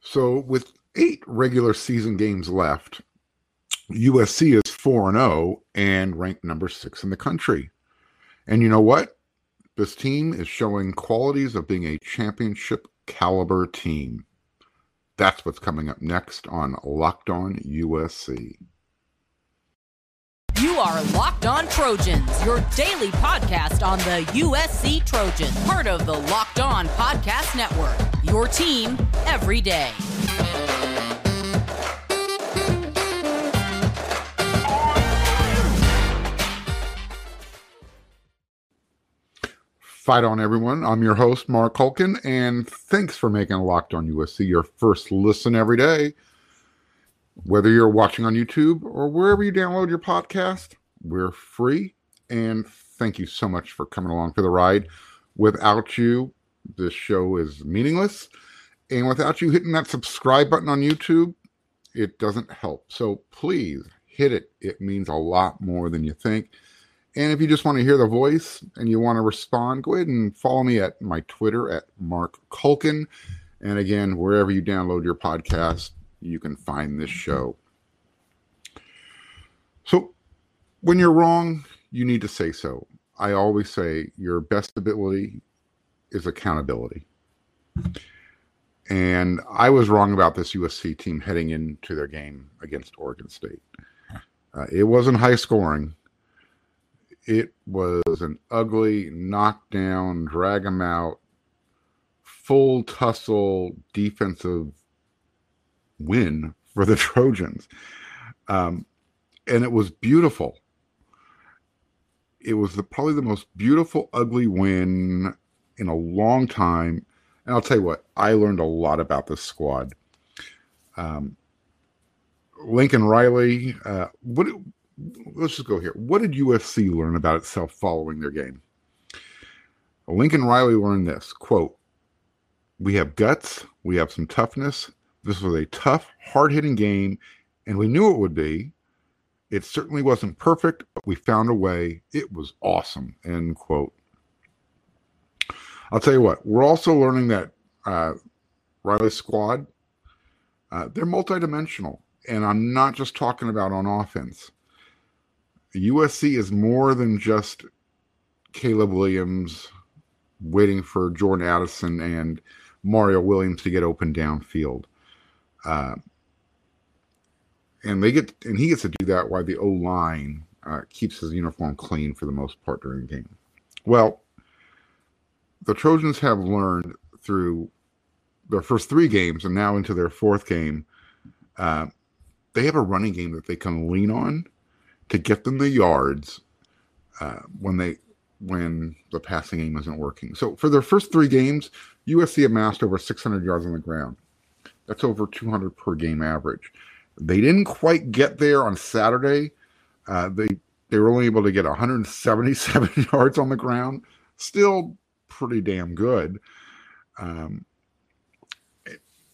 So, with eight regular season games left, USC is 4 0 and ranked number six in the country. And you know what? This team is showing qualities of being a championship caliber team. That's what's coming up next on Locked On USC. You are Locked On Trojans, your daily podcast on the USC Trojans, part of the Locked On Podcast Network. Your team every day. Fight on, everyone. I'm your host, Mark Culkin, and thanks for making Locked On USC your first listen every day. Whether you're watching on YouTube or wherever you download your podcast, we're free. And thank you so much for coming along for the ride. Without you, this show is meaningless. And without you hitting that subscribe button on YouTube, it doesn't help. So please hit it. It means a lot more than you think. And if you just want to hear the voice and you want to respond, go ahead and follow me at my Twitter at Mark Culkin. And again, wherever you download your podcast, you can find this show. So when you're wrong, you need to say so. I always say your best ability is accountability. And I was wrong about this USC team heading into their game against Oregon State. Uh, it wasn't high scoring it was an ugly knockdown, drag them out, full tussle defensive win for the Trojans. Um, and it was beautiful. It was the, probably the most beautiful, ugly win in a long time. And I'll tell you what, I learned a lot about this squad. Um, Lincoln Riley, uh, what let's just go here. What did USC learn about itself following their game? Lincoln Riley learned this quote, We have guts, we have some toughness. This was a tough, hard hitting game, and we knew it would be. It certainly wasn't perfect, but we found a way. It was awesome. End quote. I'll tell you what, we're also learning that uh, Riley's squad, uh, they're multidimensional. And I'm not just talking about on offense. USC is more than just Caleb Williams waiting for Jordan Addison and Mario Williams to get open downfield. Uh, and they get and he gets to do that while the O line uh, keeps his uniform clean for the most part during the game. Well, the Trojans have learned through their first three games and now into their fourth game, uh, they have a running game that they can lean on to get them the yards uh, when they when the passing game isn't working. So for their first three games, USC amassed over 600 yards on the ground. That's over 200 per game average. They didn't quite get there on Saturday. Uh, they they were only able to get 177 yards on the ground. Still pretty damn good. Um,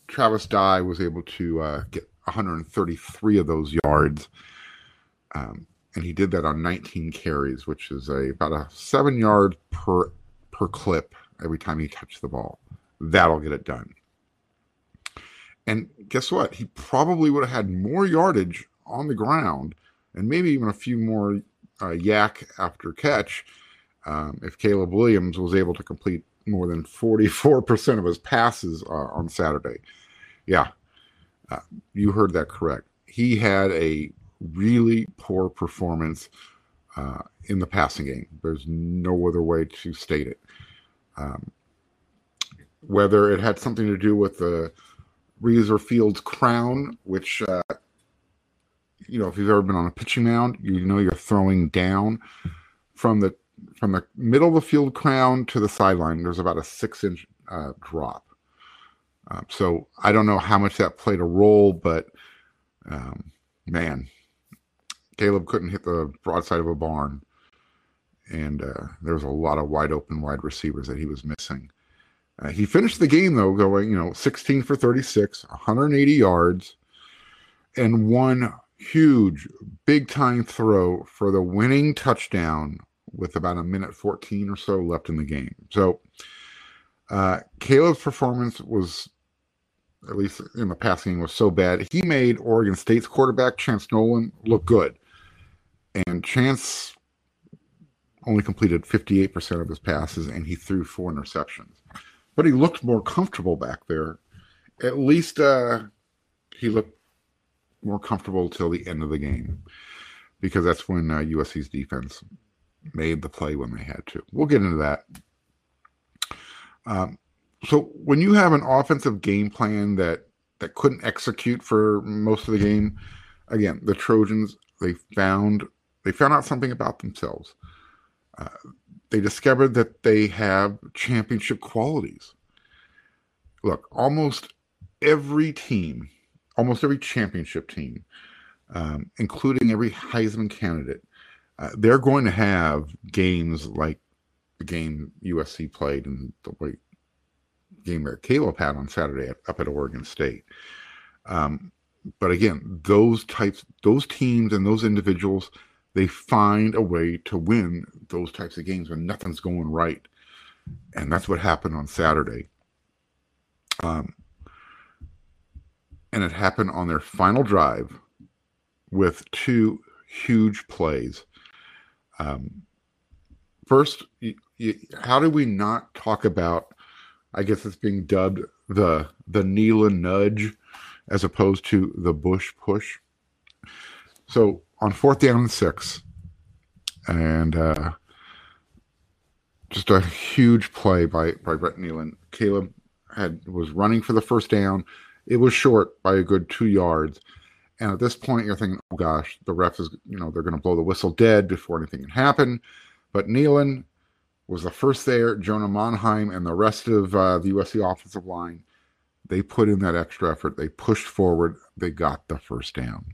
Travis Dye was able to uh, get 133 of those yards. Um, and he did that on 19 carries, which is a about a seven yard per per clip every time he touched the ball. That'll get it done. And guess what? He probably would have had more yardage on the ground and maybe even a few more uh, YAC after catch um, if Caleb Williams was able to complete more than 44% of his passes uh, on Saturday. Yeah, uh, you heard that correct. He had a really poor performance uh, in the passing game. There's no other way to state it. Um, whether it had something to do with the Reser Field's crown, which, uh, you know, if you've ever been on a pitching mound, you know you're throwing down from the from the middle of the field crown to the sideline. There's about a six inch uh, drop. Uh, so I don't know how much that played a role, but um, man, Caleb couldn't hit the broadside of a barn, and uh, there was a lot of wide open wide receivers that he was missing. Uh, he finished the game though, going you know 16 for 36, 180 yards, and one huge big time throw for the winning touchdown with about a minute 14 or so left in the game. So uh, Caleb's performance was at least in the passing, was so bad. He made Oregon State's quarterback Chance Nolan look good, and Chance only completed 58% of his passes, and he threw four interceptions. But he looked more comfortable back there. At least uh, he looked more comfortable till the end of the game, because that's when uh, USC's defense made the play when they had to. We'll get into that. Um, so when you have an offensive game plan that that couldn't execute for most of the game, again, the Trojans they found they found out something about themselves. Uh, they discovered that they have championship qualities. Look, almost every team, almost every championship team, um, including every Heisman candidate, uh, they're going to have games like the game USC played and the game that Caleb had on Saturday up at Oregon State. Um, but again, those types, those teams and those individuals, they find a way to win those types of games when nothing's going right. And that's what happened on Saturday. Um, and it happened on their final drive with two huge plays. Um, first, you, you, how do we not talk about? I guess it's being dubbed the the Neilon nudge, as opposed to the Bush push. So on fourth down and six, and uh, just a huge play by by Brett Neilon. Caleb had was running for the first down. It was short by a good two yards. And at this point, you're thinking, oh gosh, the ref is, you know, they're going to blow the whistle dead before anything can happen. But Neilon was the first there. Jonah Monheim and the rest of uh, the USC offensive line, they put in that extra effort. They pushed forward. They got the first down.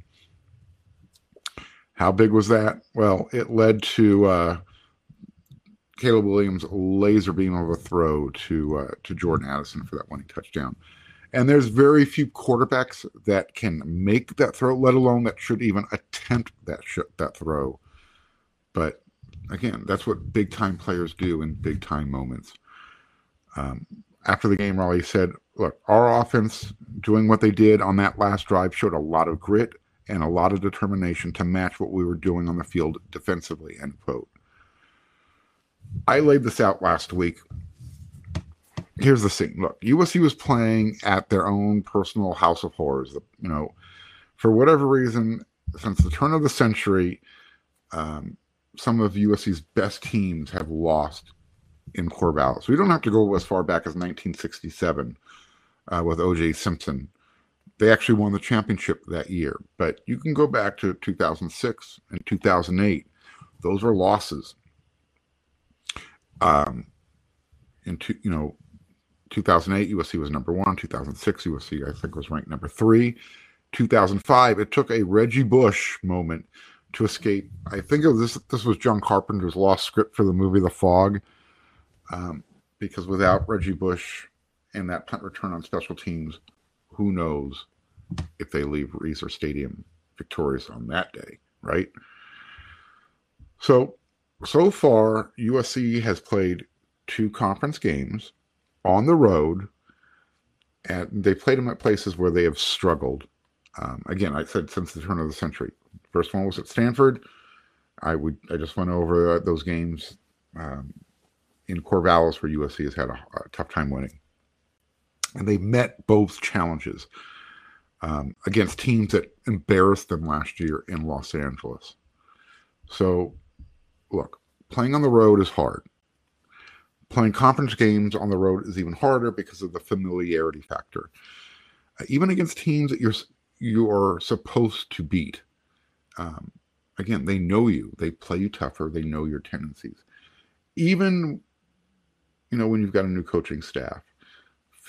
How big was that? Well, it led to uh, Caleb Williams' laser beam of a throw to uh, to Jordan Addison for that winning touchdown. And there's very few quarterbacks that can make that throw, let alone that should even attempt that sh- that throw. But again, that's what big time players do in big time moments. Um, after the game, Riley said, "Look, our offense doing what they did on that last drive showed a lot of grit and a lot of determination to match what we were doing on the field defensively." End quote. I laid this out last week here's the thing. Look, USC was playing at their own personal house of horrors. You know, for whatever reason, since the turn of the century, um, some of USC's best teams have lost in Corvallis. We don't have to go as far back as 1967 uh, with O.J. Simpson. They actually won the championship that year, but you can go back to 2006 and 2008. Those were losses. Um, in two, you know, 2008, USC was number one. 2006, USC, I think, was ranked number three. 2005, it took a Reggie Bush moment to escape. I think was this. This was John Carpenter's lost script for the movie The Fog, um, because without Reggie Bush and that punt return on special teams, who knows if they leave Reser Stadium victorious on that day, right? So, so far, USC has played two conference games on the road, and they played them at places where they have struggled. Um, again, I said since the turn of the century. First one was at Stanford. I would I just went over those games um, in Corvallis where USC has had a, a, tough time winning, and they met both challenges um, against teams that embarrassed them last year in Los Angeles. So, look, playing on the road is hard playing conference games on the road is even harder because of the familiarity factor. Uh, even against teams that you're you are supposed to beat. Um, again, they know you. They play you tougher. They know your tendencies. Even you know when you've got a new coaching staff,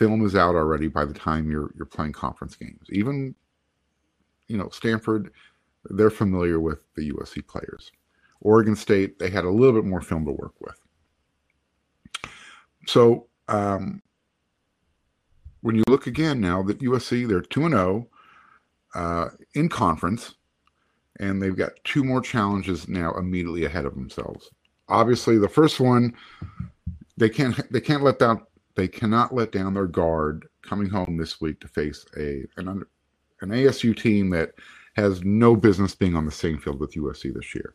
film is out already by the time you're you're playing conference games. Even you know Stanford, they're familiar with the USC players. Oregon State, they had a little bit more film to work with. So um, when you look again now that USC they're two and zero oh, uh, in conference, and they've got two more challenges now immediately ahead of themselves. Obviously, the first one they can't they can't let that they cannot let down their guard coming home this week to face a an an ASU team that has no business being on the same field with USC this year.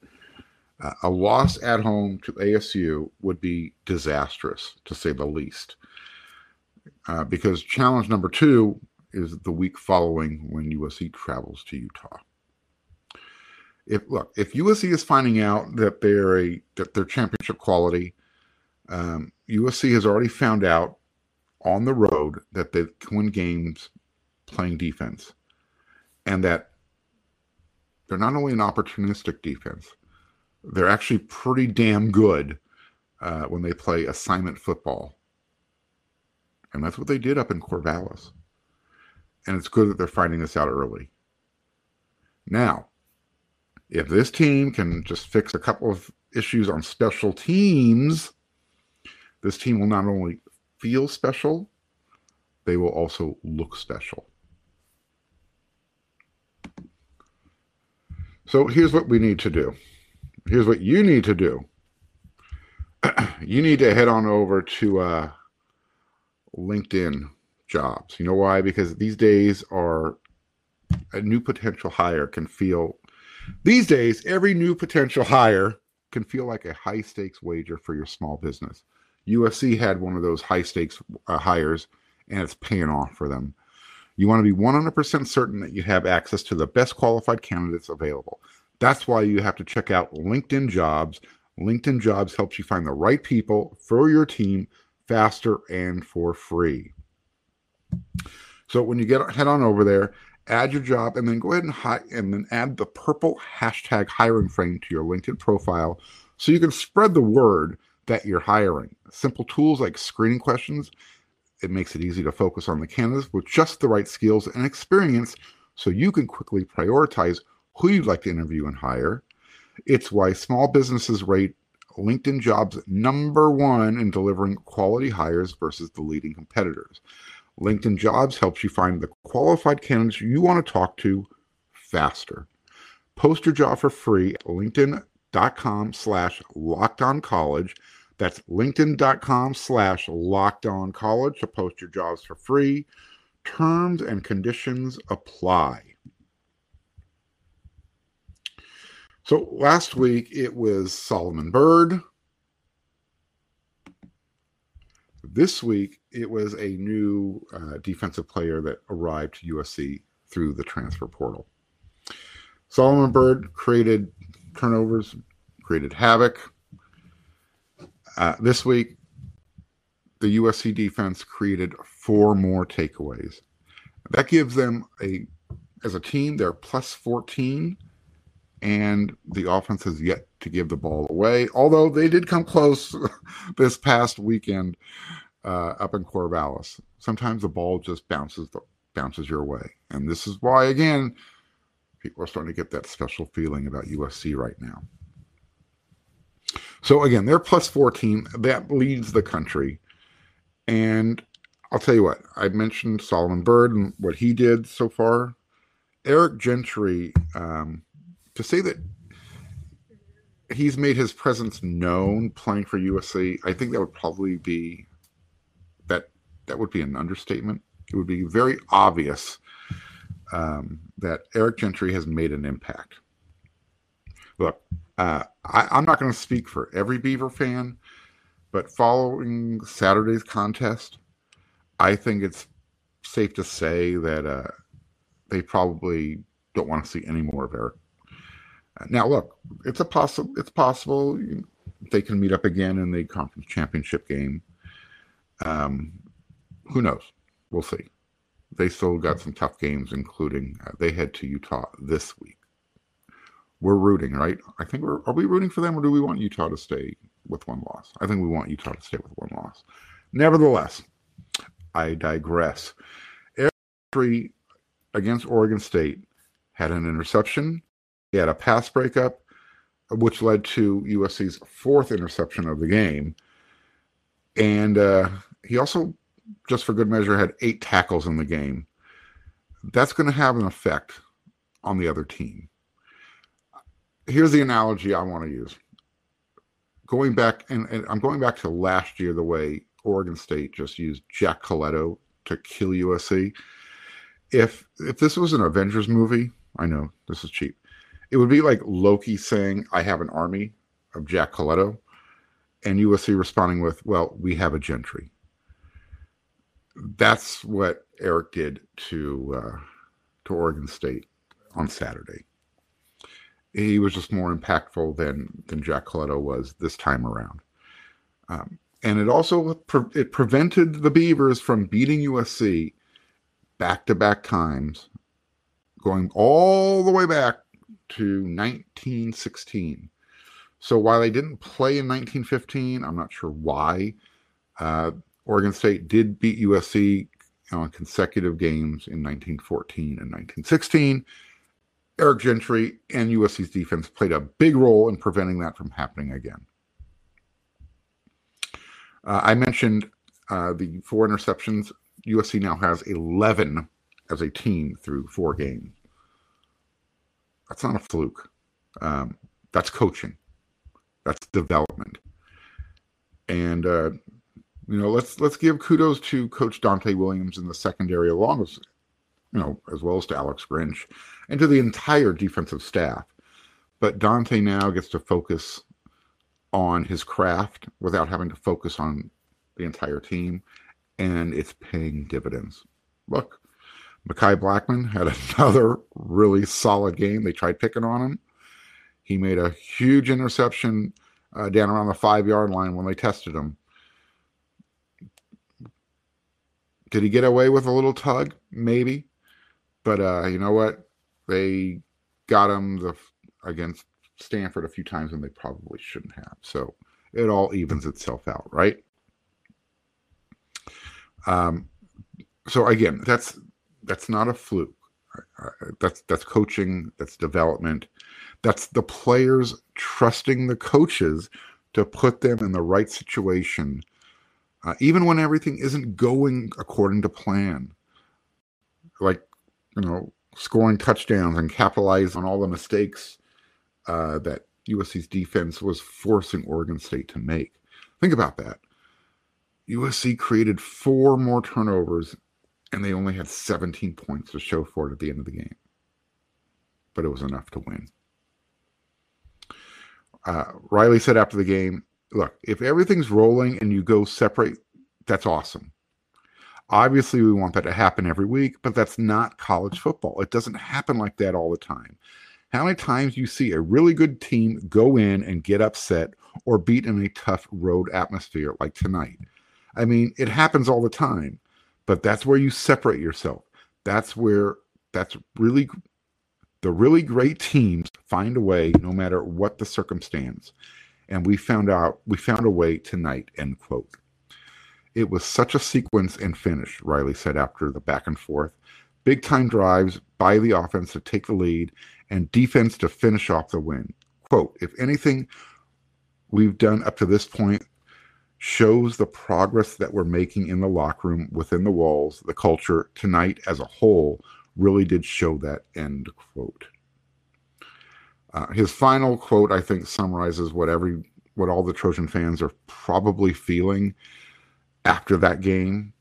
Uh, a loss at home to ASU would be disastrous, to say the least, uh, because challenge number two is the week following when USC travels to Utah. If look, if USC is finding out that they're a that they're championship quality, um, USC has already found out on the road that they can win games playing defense, and that they're not only an opportunistic defense, they're actually pretty damn good uh, when they play assignment football. And that's what they did up in Corvallis. And it's good that they're finding this out early. Now, if this team can just fix a couple of issues on special teams, this team will not only feel special, they will also look special. So here's what we need to do. Here's what you need to do. you need to head on over to uh, LinkedIn jobs. You know why? Because these days are a new potential hire can feel these days every new potential hire can feel like a high stakes wager for your small business. USC had one of those high stakes uh, hires and it's paying off for them. You want to be 100% certain that you have access to the best qualified candidates available. That's why you have to check out LinkedIn Jobs. LinkedIn Jobs helps you find the right people for your team faster and for free. So when you get head on over there, add your job, and then go ahead and hi- and then add the purple hashtag hiring frame to your LinkedIn profile, so you can spread the word that you're hiring. Simple tools like screening questions it makes it easy to focus on the candidates with just the right skills and experience so you can quickly prioritize who you'd like to interview and hire. It's why small businesses rate LinkedIn jobs number one in delivering quality hires versus the leading competitors. LinkedIn jobs helps you find the qualified candidates you want to talk to faster. Post your job for free at linkedin.com slash locked college that's linkedin.com slash locked on college to post your jobs for free. Terms and conditions apply. So last week it was Solomon Byrd. This week it was a new uh, defensive player that arrived to USC through the transfer portal. Solomon Byrd created turnovers, created havoc, uh, this week, the USC defense created four more takeaways. That gives them a, as a team, they're plus 14, and the offense has yet to give the ball away. Although they did come close this past weekend uh, up in Corvallis. Sometimes the ball just bounces bounces your way, and this is why again people are starting to get that special feeling about USC right now. So again, they're plus 14. That leads the country. And I'll tell you what, I mentioned Solomon Byrd and what he did so far. Eric Gentry, um, to say that he's made his presence known playing for USC, I think that would probably be that that would be an understatement. It would be very obvious um, that Eric Gentry has made an impact. Look, uh, I, am not going to speak for every Beaver fan, but following Saturday's contest, I think it's safe to say that uh, they probably don't want to see any more of Eric. Now, look, it's a possible. It's possible they can meet up again in the conference championship game. Um, who knows? We'll see. They still got some tough games, including uh, they head to Utah this week we're rooting, right? I think we're are we rooting for them or do we want Utah to stay with one loss? I think we want Utah to stay with one loss. Nevertheless, I digress. Every against Oregon State had an interception. He had a pass breakup, which led to USC's fourth interception of the game. And uh, he also, just for good measure, had eight tackles in the game. That's going to have an effect on the other team here's the analogy I want to use. Going back, and, and, I'm going back to last year, the way Oregon State just used Jack Colletto to kill USC. If if this was an Avengers movie, I know this is cheap. It would be like Loki saying, "I have an army of Jack Colletto," and USC responding with, "Well, we have a Gentry." That's what Eric did to uh, to Oregon State on Saturday. He was just more impactful than than Jack Colletto was this time around. Um, and it also pre- it prevented the Beavers from beating USC back to back times, going all the way back to 1916. So while they didn't play in 1915, I'm not sure why. Uh, Oregon State did beat USC on consecutive games in 1914 and 1916. Eric Gentry and USC's defense played a big role in preventing that from happening again. Uh, I mentioned uh, the four interceptions. USC now has 11 as a team through four games. That's not a fluke. Um, that's coaching. That's development. And uh, you know, let's let's give kudos to Coach Donte Williams in the secondary, along with you know, as well as to Alex Grinch and to the entire defensive staff. But Donte now gets to focus on his craft without having to focus on the entire team, and it's paying dividends. Look, Mekhi Blackman had another really solid game. They tried picking on him. He made a huge interception uh, down around the five yard line when they tested him. Did he get away with a little tug? Maybe. But uh, you know what? They got him the against Stanford a few times and they probably shouldn't have. So it all evens itself out, right? Um, so again, that's that's not a fluke. That's that's coaching. That's development. That's the players trusting the coaches to put them in the right situation, uh, even when everything isn't going according to plan. Like you know, scoring touchdowns and capitalize on all the mistakes uh, that USC's defense was forcing Oregon State to make. Think about that. USC created four more turnovers and they only had 17 points to show for it at the end of the game. But it was enough to win. Uh, Riley said after the game, look, if everything's rolling and you go separate, that's awesome. Obviously, we want that to happen every week, but that's not college football. It doesn't happen like that all the time. How many times you see a really good team go in and get upset or beat in a tough road atmosphere like tonight? I mean, it happens all the time, but that's where you separate yourself. That's where that's really the really great teams find a way no matter what the circumstance. And we found out we found a way tonight, end quote. It was such a sequence and finish, Riley said after the back and forth. Big time drives by the offense to take the lead and defense to finish off the win. Quote, if anything we've done up to this point shows the progress that we're making in the locker room, within the walls, the culture tonight as a whole really did show that end quote. Uh, his final quote, I think, summarizes what every what all the Trojan fans are probably feeling after that game.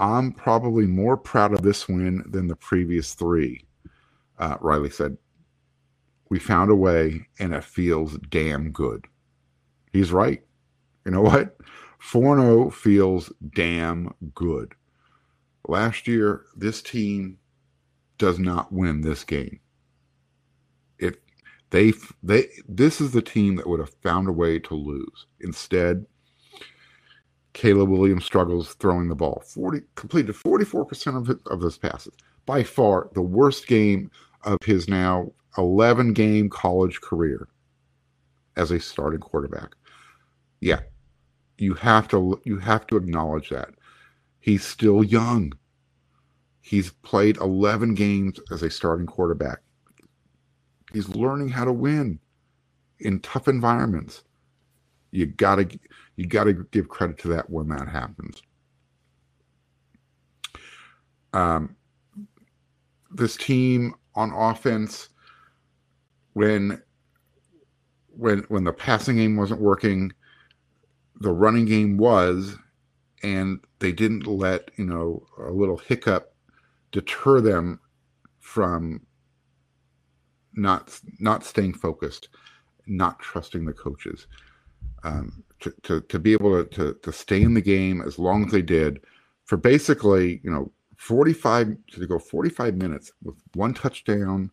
I'm probably more proud of this win than the previous three uh, Riley said, We found a way and it feels damn good. He's right. You know what? 4 0 feels damn good. Last year, this team does not win this game. If they they this is the team that would have found a way to lose. Instead, Caleb Williams struggles throwing the ball. 40 completed 44% of, it, of his passes by far the worst game of his now 11 game college career as a starting quarterback. Yeah. You have to you have to acknowledge that. He's still young. He's played 11 games as a starting quarterback. He's learning how to win in tough environments. You got to you got to give credit to that when that happens. Um, this team on offense when when when the passing game wasn't working the running game was and they didn't let you know a little hiccup deter them from not not staying focused, not trusting the coaches. Um, to, to, to be able to, to, to stay in the game as long as they did for basically, you know, 45 to go 45 minutes with one touchdown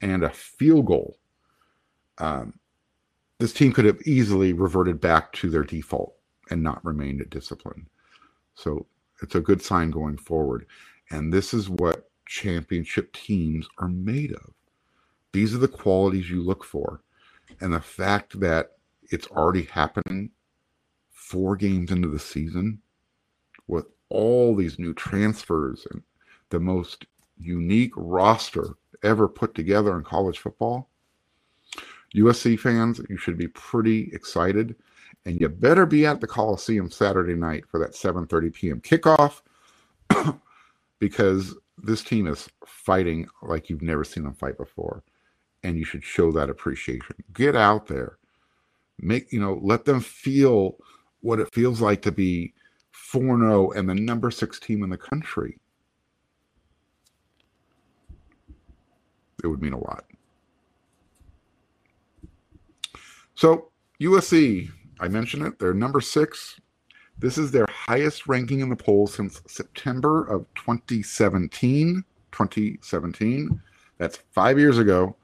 and a field goal. Um, this team could have easily reverted back to their default and not remained disciplined. So it's a good sign going forward. And this is what championship teams are made of. These are the qualities you look for. And the fact that it's already happening four games into the season with all these new transfers and the most unique roster ever put together in college football. USC fans, you should be pretty excited and you better be at the Coliseum Saturday night for that 7:30 p.m. kickoff because this team is fighting like you've never seen them fight before and you should show that appreciation. Get out there. Make, you know, let them feel what it feels like to be 4-0 and the number 6 team in the country. It would mean a lot. So, USC I mentioned it. They're number six. This is their highest ranking in the poll since September of 2017. 2017. That's five years ago.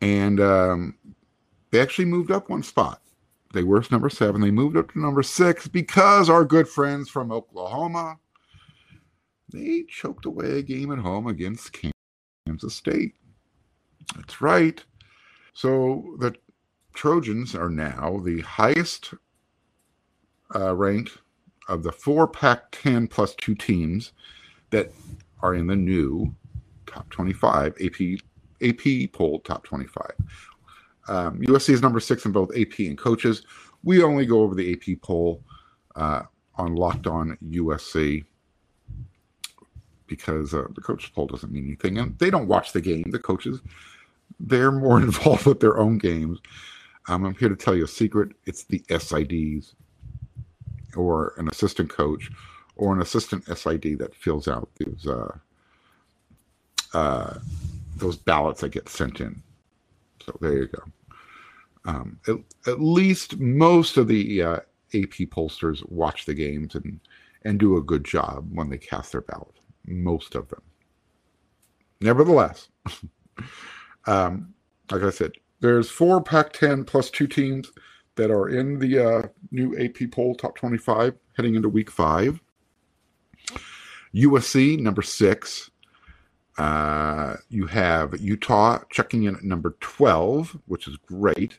And um, they actually moved up one spot. They were number seven. They moved up to number six because our good friends from Oklahoma, they choked away a game at home against Kansas State. That's right. So the Trojans are now the highest uh, ranked of the four Pac 10 plus two teams that are in the new top 25 AP AP poll top 25. Um, USC is number six in both AP and coaches. We only go over the AP poll uh, on Locked On USC because uh, the coaches poll doesn't mean anything, and they don't watch the game. The coaches they're more involved with their own games. Um, I'm here to tell you a secret. It's the SIDs or an assistant coach or an assistant SID that fills out those uh, uh, those ballots that get sent in. So there you go. Um, at, at, least most of the uh, AP pollsters watch the games and and do a good job when they cast their ballot. Most of them. Nevertheless, um, like I said, there's four Pac-10 plus two teams that are in the uh, new AP poll top 25 heading into week five. USC number six. Uh, you have Utah checking in at number 12, which is great.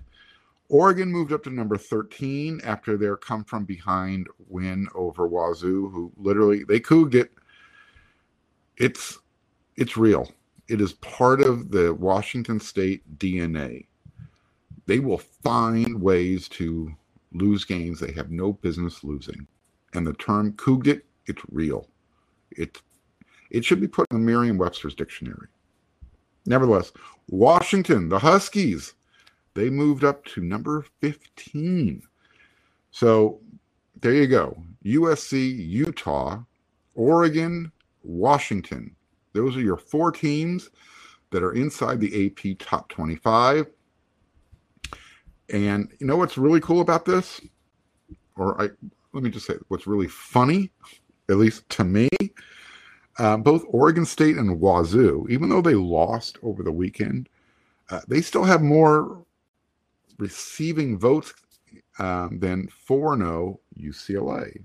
Oregon moved up to number 13 after their come from behind win over Wazoo, who literally they could it. it's it's real. It is part of the Washington State DNA they will find ways to lose games they have no business losing. And the term couged it, it's real. It, it should be put in the Merriam Webster's dictionary. Nevertheless, Washington, the Huskies, they moved up to number 15. So there you go. USC, Utah, Oregon, Washington. Those are your four teams that are inside the AP top 25. And you know what's really cool about this? Or I let me just say what's really funny, at least to me. Uh, both Oregon State and Wazoo, even though they lost over the weekend, uh, they still have more receiving votes um, than 4 0 UCLA.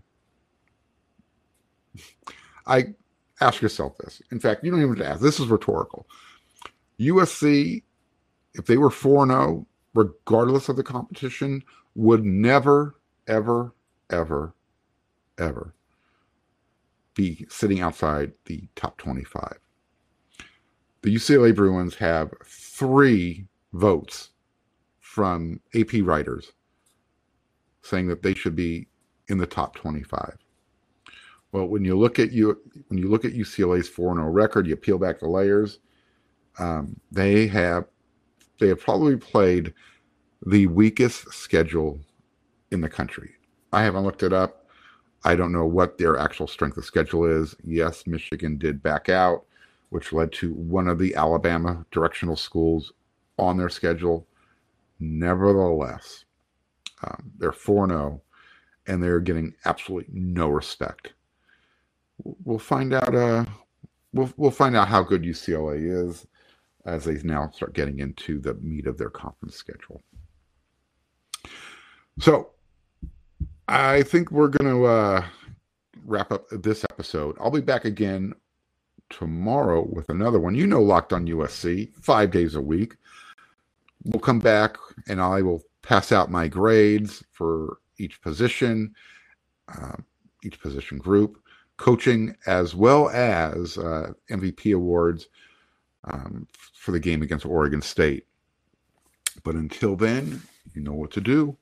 I ask yourself this. In fact, you don't even have to ask. This is rhetorical. USC, if they were 4 0, regardless of the competition, would never, ever, ever, ever be sitting outside the top 25. The UCLA Bruins have three votes from AP writers saying that they should be in the top 25. Well, when you look at you when you look at UCLA's 4-0 record, you peel back the layers. Um, they have they have probably played the weakest schedule in the country. I haven't looked it up. I don't know what their actual strength of schedule is. Yes, Michigan did back out, which led to one of the Alabama directional schools on their schedule. Nevertheless, um, they're 4 0 and they're getting absolutely no respect. We'll find out. Uh, we'll we'll find out how good UCLA is as they now start getting into the meat of their conference schedule. So, I think we're going to uh, wrap up this episode. I'll be back again tomorrow with another one. You know, Locked on USC, five days a week. We'll come back and I will pass out my grades for each position, uh, each position group, coaching, as well as uh, MVP awards um, for the game against Oregon State. But until then, you know what to do.